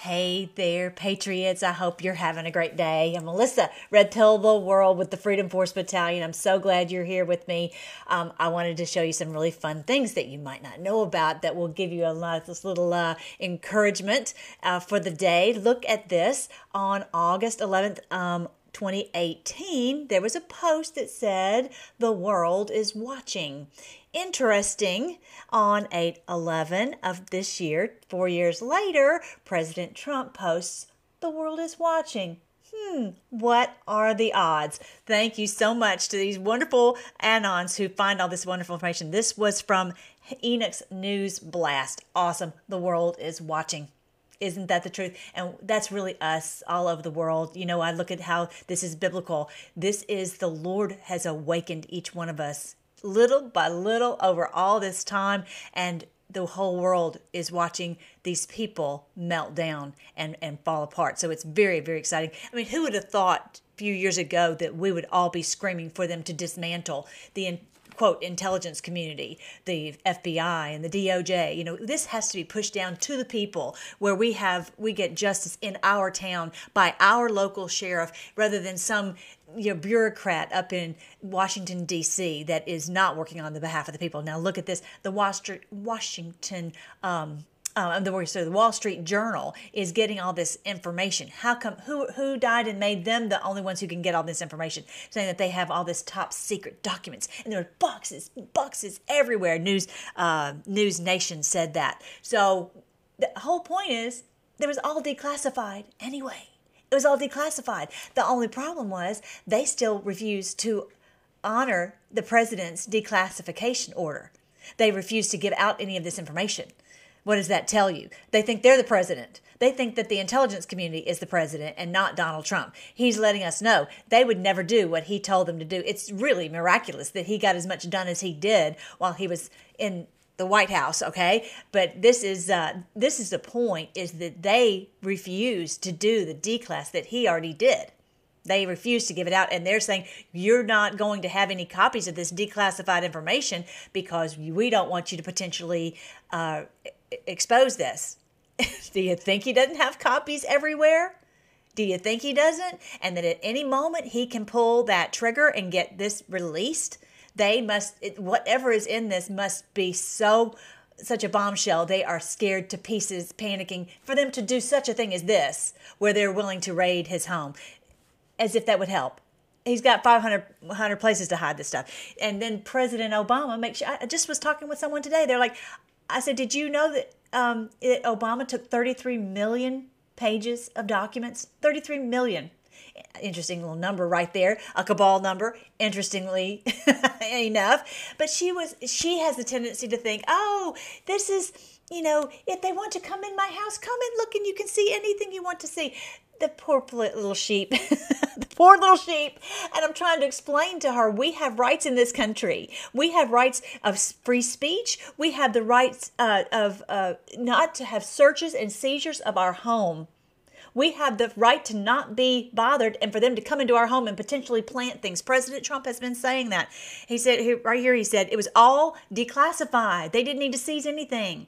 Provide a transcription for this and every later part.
Hey there, Patriots. I hope you're having a great day. I'm Melissa, Red Pill the World with the Freedom Force Battalion. I'm so glad you're here with me. Um, I wanted to show you some really fun things that you might not know about that will give you a lot of this little uh, encouragement uh, for the day. Look at this on August 11th. Um, 2018, there was a post that said, The world is watching. Interesting, on 8 11 of this year, four years later, President Trump posts, The world is watching. Hmm, what are the odds? Thank you so much to these wonderful anons who find all this wonderful information. This was from Enoch's News Blast. Awesome. The world is watching. Isn't that the truth? And that's really us all over the world. You know, I look at how this is biblical. This is the Lord has awakened each one of us little by little over all this time. And the whole world is watching these people melt down and, and fall apart. So it's very, very exciting. I mean, who would have thought a few years ago that we would all be screaming for them to dismantle the quote intelligence community, the FBI and the DOJ. You know, this has to be pushed down to the people where we have we get justice in our town by our local sheriff rather than some you know bureaucrat up in Washington D.C. that is not working on the behalf of the people. Now look at this: the Washington um, um, the, so the Wall Street Journal is getting all this information. How come who who died and made them the only ones who can get all this information? Saying that they have all this top secret documents and there are boxes, boxes everywhere. News uh, News Nation said that. So the whole point is it was all declassified anyway. It was all declassified. The only problem was they still refused to honor the president's declassification order. They refused to give out any of this information. What does that tell you? They think they're the president. They think that the intelligence community is the president and not Donald Trump. He's letting us know they would never do what he told them to do. It's really miraculous that he got as much done as he did while he was in the White House, okay? But this is uh, this is the point: is that they refuse to do the declass that he already did. They refuse to give it out, and they're saying you're not going to have any copies of this declassified information because we don't want you to potentially uh, expose this. Do you think he doesn't have copies everywhere? Do you think he doesn't? And that at any moment he can pull that trigger and get this released? They must, it, whatever is in this must be so, such a bombshell. They are scared to pieces, panicking for them to do such a thing as this, where they're willing to raid his home, as if that would help. He's got 500, 100 places to hide this stuff. And then President Obama makes sure, I just was talking with someone today. They're like, I said, did you know that um, it, Obama took 33 million pages of documents? 33 million. Interesting little number right there, a cabal number. Interestingly enough, but she was she has the tendency to think, oh, this is you know, if they want to come in my house, come and look, and you can see anything you want to see the poor little sheep, the poor little sheep. And I'm trying to explain to her we have rights in this country. We have rights of free speech. We have the rights uh, of uh, not to have searches and seizures of our home. We have the right to not be bothered and for them to come into our home and potentially plant things. President Trump has been saying that. He said, right here, he said, it was all declassified. They didn't need to seize anything.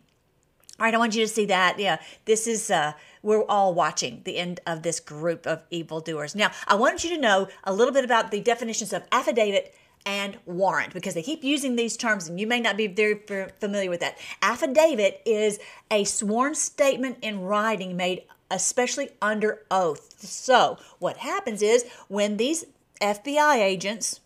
All right, I want you to see that. Yeah, this is uh, we're all watching the end of this group of evildoers. Now, I want you to know a little bit about the definitions of affidavit and warrant because they keep using these terms and you may not be very familiar with that. Affidavit is a sworn statement in writing made especially under oath. So, what happens is when these FBI agents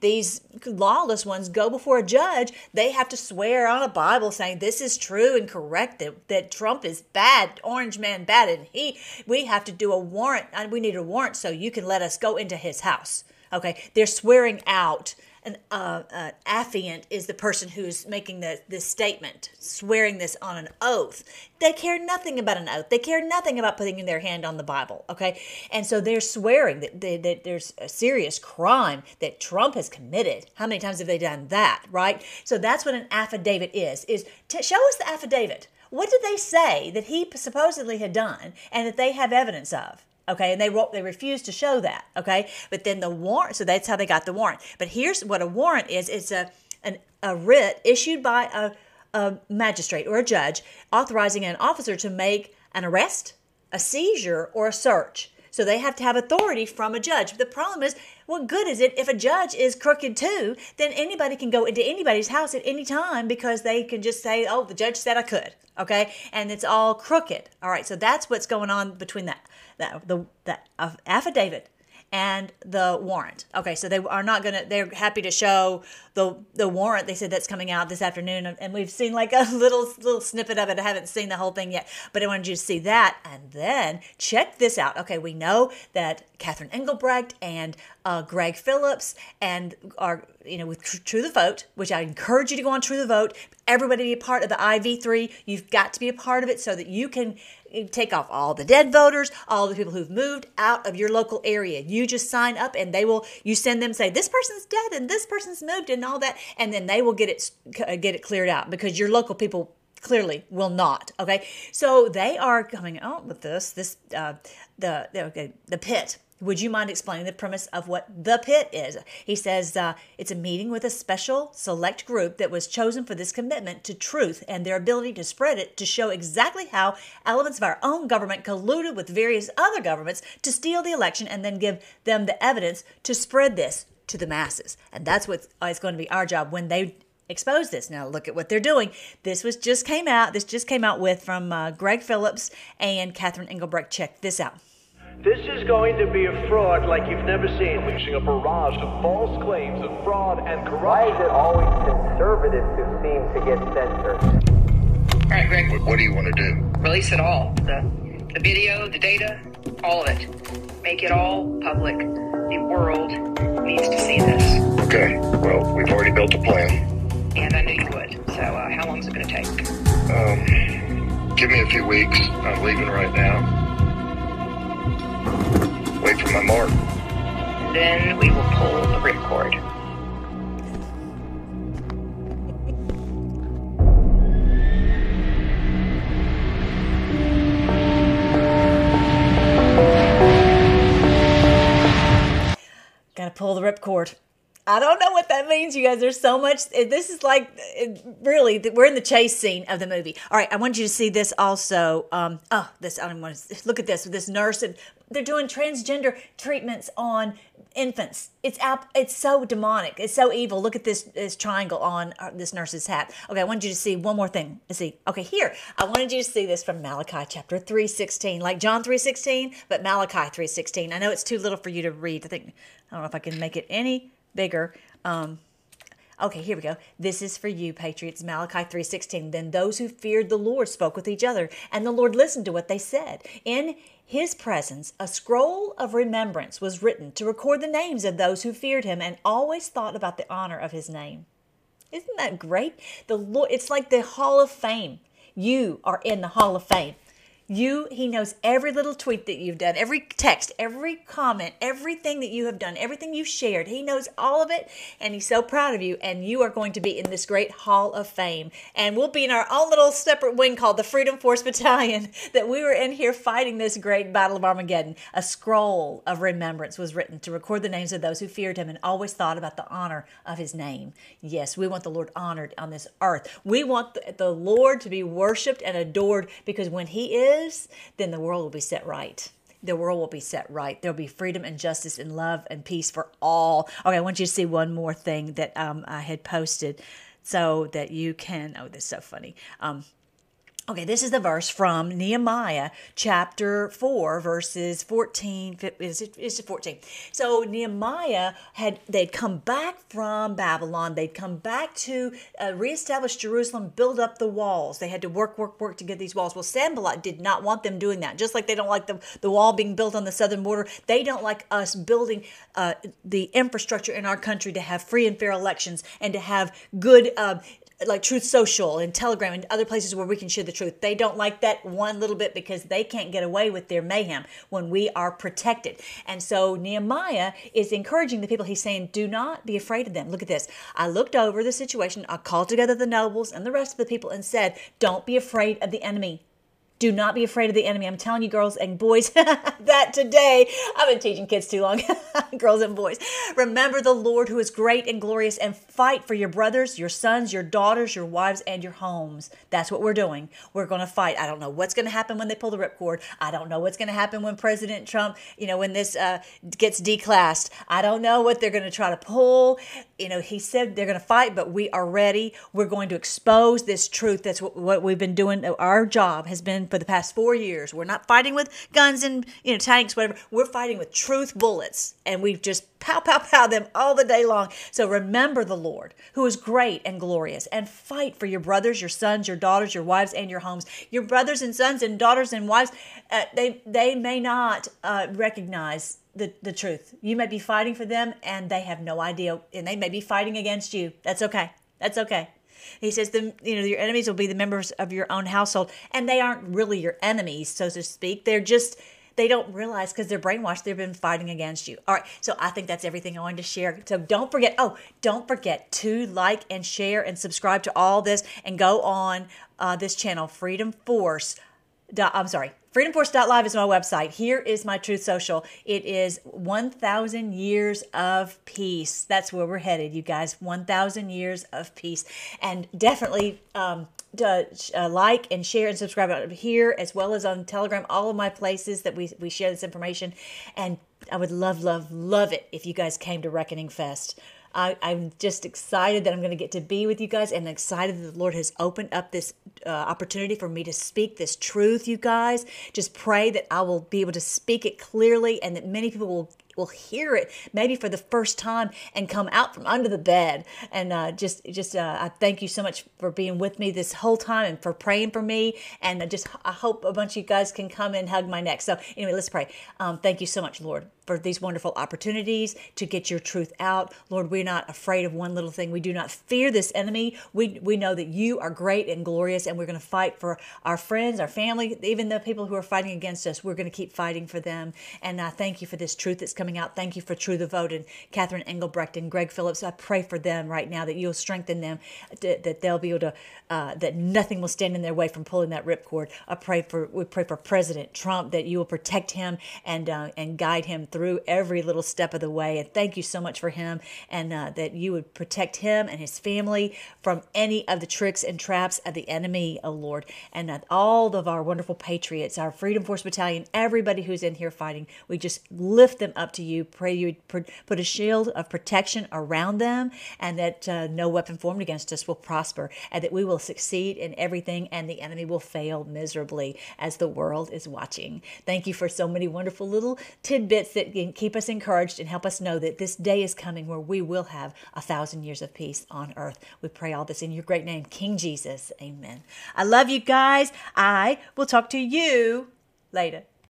these lawless ones go before a judge, they have to swear on a Bible saying this is true and correct that, that Trump is bad, orange man bad, and he we have to do a warrant. Uh, we need a warrant so you can let us go into his house. Okay, they're swearing out an uh, uh, affiant is the person who's making the this statement, swearing this on an oath. They care nothing about an oath. They care nothing about putting their hand on the Bible. Okay, and so they're swearing that, they, that there's a serious crime that Trump has committed. How many times have they done that? Right. So that's what an affidavit is. Is show us the affidavit. What did they say that he supposedly had done and that they have evidence of? Okay, and they they refused to show that. Okay, but then the warrant. So that's how they got the warrant. But here's what a warrant is: it's a an, a writ issued by a, a magistrate or a judge authorizing an officer to make an arrest, a seizure, or a search. So they have to have authority from a judge. The problem is, what good is it if a judge is crooked too? Then anybody can go into anybody's house at any time because they can just say, "Oh, the judge said I could." Okay, and it's all crooked. All right, so that's what's going on between that, that the that affidavit and the warrant. Okay, so they are not to. They're happy to show the the warrant. They said that's coming out this afternoon, and we've seen like a little little snippet of it. I haven't seen the whole thing yet, but I wanted you to see that, and then check this out. Okay, we know that Catherine Engelbrecht and uh, Greg Phillips and are you know with True the Vote, which I encourage you to go on True the Vote. Everybody be a part of the IV3. You've got to be a part of it so that you can take off all the dead voters, all the people who've moved out of your local area. You just sign up and they will, you send them say, this person's dead and this person's moved and all that. And then they will get it, get it cleared out because your local people clearly will not. Okay. So they are coming out with this, this, uh, the, okay, the pit would you mind explaining the premise of what the pit is? He says uh, it's a meeting with a special select group that was chosen for this commitment to truth and their ability to spread it to show exactly how elements of our own government colluded with various other governments to steal the election and then give them the evidence to spread this to the masses. And that's what is going to be our job when they expose this. Now look at what they're doing. This was just came out. This just came out with from uh, Greg Phillips and Catherine Engelbrecht. Check this out. This is going to be a fraud like you've never seen. Unleashing a barrage of false claims of fraud and corruption. Why is it always conservatives who seem to get censored? All right, Greg. What, what do you want to do? Release it all. The, the video, the data, all of it. Make it all public. The world needs to see this. Okay. Well, we've already built a plan. And I knew you would. So uh, how long is it going to take? Um, give me a few weeks. I'm leaving right now. Wait for my mark. Then we will pull the ripcord. Gotta pull the ripcord. I don't know what that means, you guys. There's so much. This is like really, we're in the chase scene of the movie. All right, I want you to see this also. Um, oh, this I don't want to look at this. This nurse and they're doing transgender treatments on infants. It's out. It's so demonic. It's so evil. Look at this this triangle on uh, this nurse's hat. Okay, I wanted you to see one more thing. Let's see. Okay, here I wanted you to see this from Malachi chapter three sixteen, like John three sixteen, but Malachi three sixteen. I know it's too little for you to read. I think I don't know if I can make it any bigger. Um, okay, here we go. This is for you, patriots. Malachi 3:16. Then those who feared the Lord spoke with each other, and the Lord listened to what they said. In his presence, a scroll of remembrance was written to record the names of those who feared him and always thought about the honor of his name. Isn't that great? The Lord, it's like the Hall of Fame. You are in the Hall of Fame. You, he knows every little tweet that you've done, every text, every comment, everything that you have done, everything you've shared. He knows all of it, and he's so proud of you. And you are going to be in this great hall of fame. And we'll be in our own little separate wing called the Freedom Force Battalion. That we were in here fighting this great battle of Armageddon. A scroll of remembrance was written to record the names of those who feared him and always thought about the honor of his name. Yes, we want the Lord honored on this earth. We want the, the Lord to be worshiped and adored because when he is is, then the world will be set right. The world will be set right. There'll be freedom and justice and love and peace for all. Okay, I want you to see one more thing that um, I had posted so that you can. Oh, this is so funny. Um, Okay, this is the verse from Nehemiah chapter 4, verses 14. Is it, is it 14? So Nehemiah had, they'd come back from Babylon. They'd come back to uh, reestablish Jerusalem, build up the walls. They had to work, work, work to get these walls. Well, Sanballat did not want them doing that. Just like they don't like the, the wall being built on the southern border, they don't like us building uh, the infrastructure in our country to have free and fair elections and to have good uh, like Truth Social and Telegram and other places where we can share the truth. They don't like that one little bit because they can't get away with their mayhem when we are protected. And so Nehemiah is encouraging the people. He's saying, do not be afraid of them. Look at this. I looked over the situation. I called together the nobles and the rest of the people and said, don't be afraid of the enemy. Do not be afraid of the enemy. I'm telling you, girls and boys, that today. I've been teaching kids too long, girls and boys. Remember the Lord who is great and glorious and fight for your brothers, your sons, your daughters, your wives, and your homes. That's what we're doing. We're going to fight. I don't know what's going to happen when they pull the ripcord. I don't know what's going to happen when President Trump, you know, when this uh, gets declassed. I don't know what they're going to try to pull. You know, he said they're going to fight, but we are ready. We're going to expose this truth. That's what, what we've been doing. Our job has been for the past four years. We're not fighting with guns and you know tanks, whatever. We're fighting with truth bullets, and we've just pow pow pow them all the day long. So remember the Lord, who is great and glorious, and fight for your brothers, your sons, your daughters, your wives, and your homes. Your brothers and sons and daughters and wives, uh, they they may not uh, recognize the, the truth. You may be fighting for them and they have no idea and they may be fighting against you. That's okay. That's okay. He says the you know your enemies will be the members of your own household, and they aren't really your enemies, so to speak. They're just they don't realize because they're brainwashed they've been fighting against you all right so i think that's everything i wanted to share so don't forget oh don't forget to like and share and subscribe to all this and go on uh, this channel freedom force i'm sorry freedomforce.live is my website. Here is my Truth Social. It is 1,000 years of peace. That's where we're headed, you guys. 1,000 years of peace. And definitely um, to, uh, like and share and subscribe here as well as on Telegram, all of my places that we, we share this information. And I would love, love, love it if you guys came to Reckoning Fest. I, am just excited that I'm going to get to be with you guys and excited that the Lord has opened up this uh, opportunity for me to speak this truth, you guys. Just pray that I will be able to speak it clearly and that many people will will hear it maybe for the first time and come out from under the bed. And uh, just, just uh, I thank you so much for being with me this whole time and for praying for me. And I just I hope a bunch of you guys can come and hug my neck. So anyway, let's pray. Um, thank you so much, Lord, for these wonderful opportunities to get your truth out. Lord, we're not afraid of one little thing. We do not fear this enemy. We we know that you are great and glorious, and we're going to fight for our friends, our family, even the people who are fighting against us. We're going to keep fighting for them. And I thank you for this truth that's coming coming out. Thank you for True the Vote and Catherine Engelbrecht and Greg Phillips. I pray for them right now that you'll strengthen them, that they'll be able to, uh, that nothing will stand in their way from pulling that ripcord. I pray for, we pray for President Trump that you will protect him and uh, and guide him through every little step of the way. And thank you so much for him, and uh, that you would protect him and his family from any of the tricks and traps of the enemy, oh Lord, and that all of our wonderful patriots, our Freedom Force Battalion, everybody who's in here fighting, we just lift them up to you. Pray you put a shield of protection around them and that uh, no weapon formed against us will prosper and that we will succeed in everything and the enemy will fail miserably as the world is watching. Thank you for so many wonderful little tidbits that can keep us encouraged and help us know that this day is coming where we will have a thousand years of peace on earth. We pray all this in your great name, King Jesus. Amen. I love you guys. I will talk to you later.